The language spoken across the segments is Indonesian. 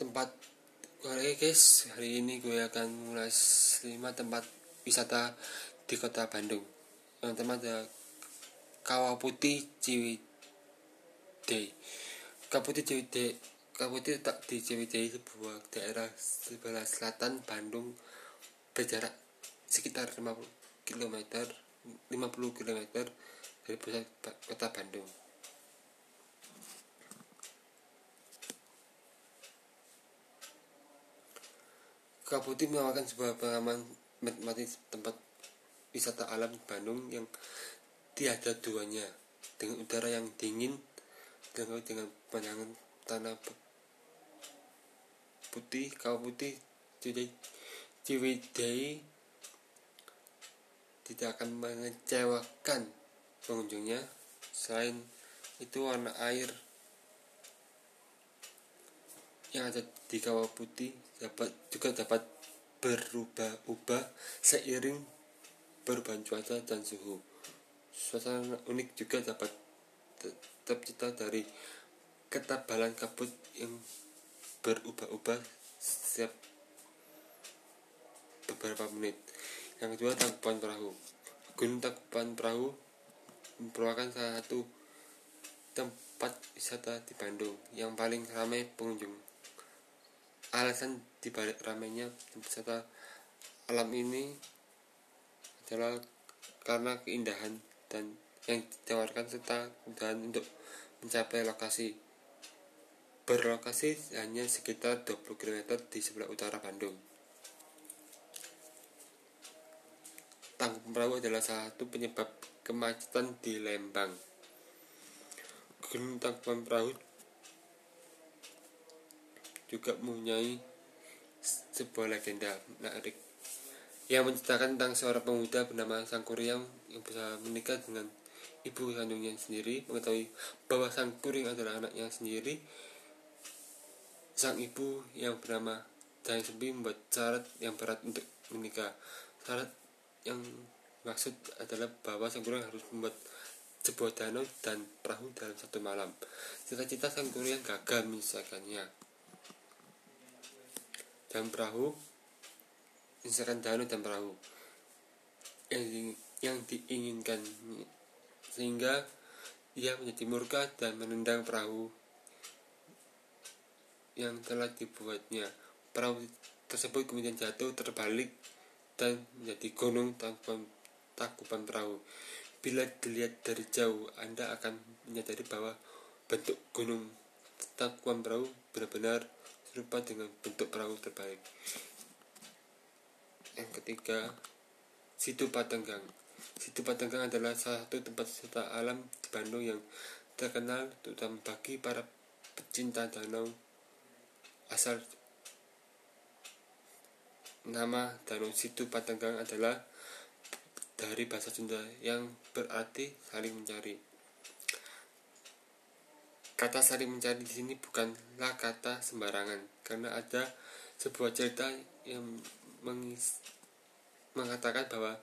tempat oke guys. Hari ini gue akan mulai 5 tempat wisata di kota Bandung. Yang pertama ada Kawah Putih Ciwidey. Kawah Putih Ciwidey Kawah Putih tak di Ciwidey sebuah daerah sebelah selatan Bandung berjarak sekitar 50 km 50 km dari pusat kota Bandung Kabuti menawarkan sebuah pengalaman menikmati tempat wisata alam Bandung yang tiada duanya dengan udara yang dingin dan dengan pemandangan tanah putih kawah putih Ciwidey tidak akan mengecewakan pengunjungnya. Selain itu warna air yang ada di kawah putih dapat juga dapat berubah-ubah seiring perubahan cuaca dan suhu. Suasana unik juga dapat tercipta dari ketebalan kabut yang berubah-ubah setiap beberapa menit. Yang kedua, Tangkuban Perahu. Gunung Tangkuban Perahu merupakan salah satu tempat wisata di Bandung yang paling ramai pengunjung alasan dibalik ramainya wisata alam ini adalah karena keindahan dan yang ditawarkan serta kemudahan untuk mencapai lokasi berlokasi hanya sekitar 20 km di sebelah utara Bandung. Tangkuban Perahu adalah salah satu penyebab kemacetan di Lembang. Gunung Tangkuban Perahu juga mempunyai sebuah legenda menarik yang menceritakan tentang seorang pemuda bernama Sangkuriang yang bisa menikah dengan ibu kandungnya sendiri mengetahui bahwa Sangkuring adalah anaknya sendiri. Sang ibu yang bernama Jaya Sempi membuat syarat yang berat untuk menikah. Syarat yang maksud adalah bahwa Sangkuring harus membuat sebuah danau dan perahu dalam satu malam. Cita-cita Sangkuring gagal menyelesaikannya dan perahu misalkan danau dan perahu. Yang, yang diinginkan sehingga ia menjadi murka dan menendang perahu yang telah dibuatnya. Perahu tersebut kemudian jatuh terbalik dan menjadi gunung takuban, takuban perahu. Bila dilihat dari jauh anda akan menyadari bahwa bentuk gunung takuban perahu benar-benar serupa dengan bentuk perahu terbaik. Yang ketiga, Situ Patenggang. Situ Patenggang adalah salah satu tempat wisata alam di Bandung yang terkenal terutama bagi para pecinta danau asal nama danau Situ Patenggang adalah dari bahasa Sunda yang berarti saling mencari. Kata saling mencari di sini bukanlah kata sembarangan, karena ada sebuah cerita yang mengis, mengatakan bahwa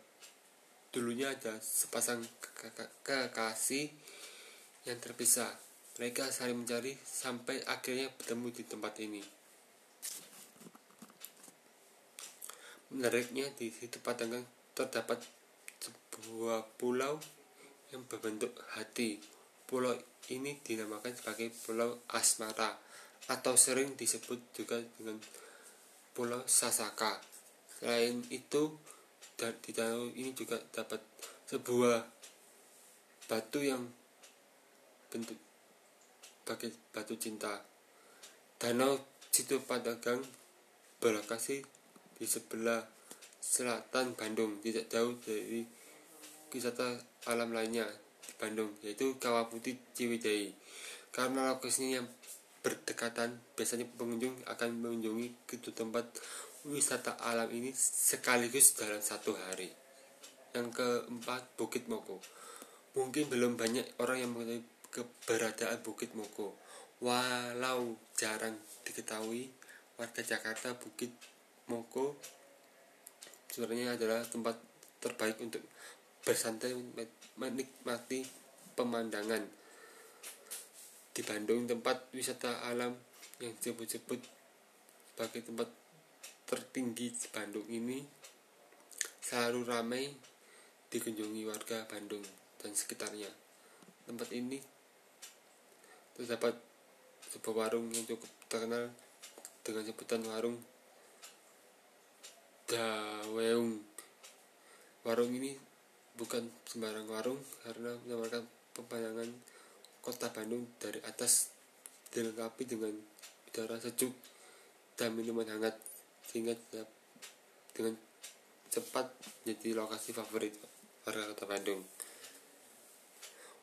dulunya ada sepasang kekasih yang terpisah. Mereka saling mencari sampai akhirnya bertemu di tempat ini. Menariknya di situ Patanggang terdapat sebuah pulau yang berbentuk hati. Pulau ini dinamakan sebagai Pulau Asmara atau sering disebut juga dengan Pulau Sasaka. Selain itu, di danau ini juga dapat sebuah batu yang bentuk pakai batu cinta. Danau Situ Padagang berlokasi di sebelah selatan Bandung, tidak jauh dari wisata alam lainnya Bandung yaitu Kawah Putih Ciwidey. Karena lokasinya berdekatan, biasanya pengunjung akan mengunjungi kedua tempat wisata alam ini sekaligus dalam satu hari. Yang keempat, Bukit Moko. Mungkin belum banyak orang yang mengetahui keberadaan Bukit Moko. Walau jarang diketahui, warga Jakarta Bukit Moko sebenarnya adalah tempat terbaik untuk bersantai menikmati pemandangan di Bandung tempat wisata alam yang disebut-sebut sebagai tempat tertinggi di Bandung ini selalu ramai dikunjungi warga Bandung dan sekitarnya. Tempat ini terdapat sebuah warung yang cukup terkenal dengan sebutan warung Daweung. Warung ini bukan sembarang warung karena menawarkan pemandangan kota Bandung dari atas dilengkapi dengan udara sejuk dan minuman hangat sehingga dengan cepat menjadi lokasi favorit warga kota Bandung.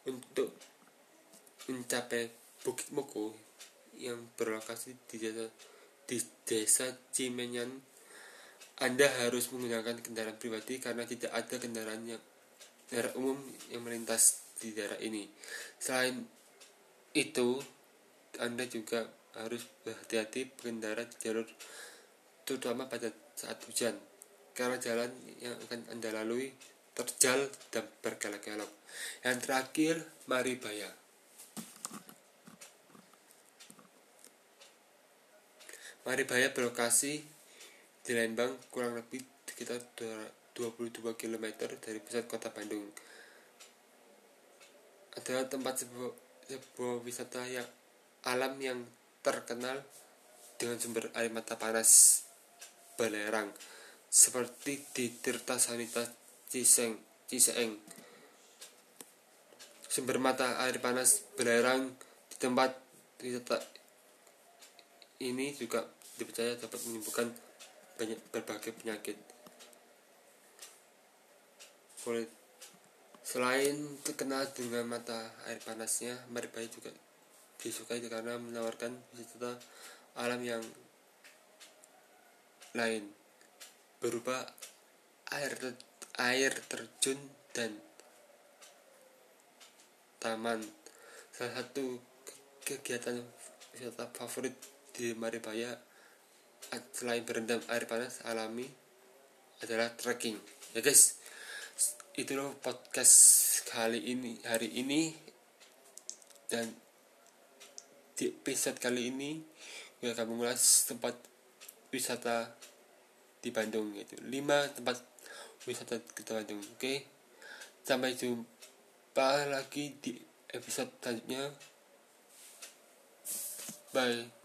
Untuk mencapai Bukit Moko yang berlokasi di desa, di desa Cimenyan Anda harus menggunakan kendaraan pribadi karena tidak ada kendaraan yang daerah umum yang melintas di daerah ini. Selain itu, Anda juga harus berhati-hati berkendara di jalur terutama pada saat hujan karena jalan yang akan Anda lalui terjal dan berkelok-kelok. Yang terakhir, Maribaya. Maribaya berlokasi di Lembang kurang lebih sekitar 22 km dari pusat kota Bandung. Adalah tempat sebuah, sebuah wisata yang alam yang terkenal dengan sumber air mata panas belerang seperti di Tirta Sanita Ciseng, Ciseeng. Sumber mata air panas belerang di tempat wisata ini juga dipercaya dapat menyembuhkan banyak berbagai penyakit. Kulit Selain terkenal dengan mata air panasnya, Maribaya juga disukai karena menawarkan wisata alam yang lain berupa air air terjun dan taman. Salah satu kegiatan wisata favorit di Maribaya selain berendam air panas alami adalah trekking. Ya guys, itu loh podcast kali ini hari ini. Dan di episode kali ini gue akan mengulas tempat wisata di Bandung yaitu 5 tempat wisata di Bandung oke? Okay? sampai jumpa lagi di episode selanjutnya. Bye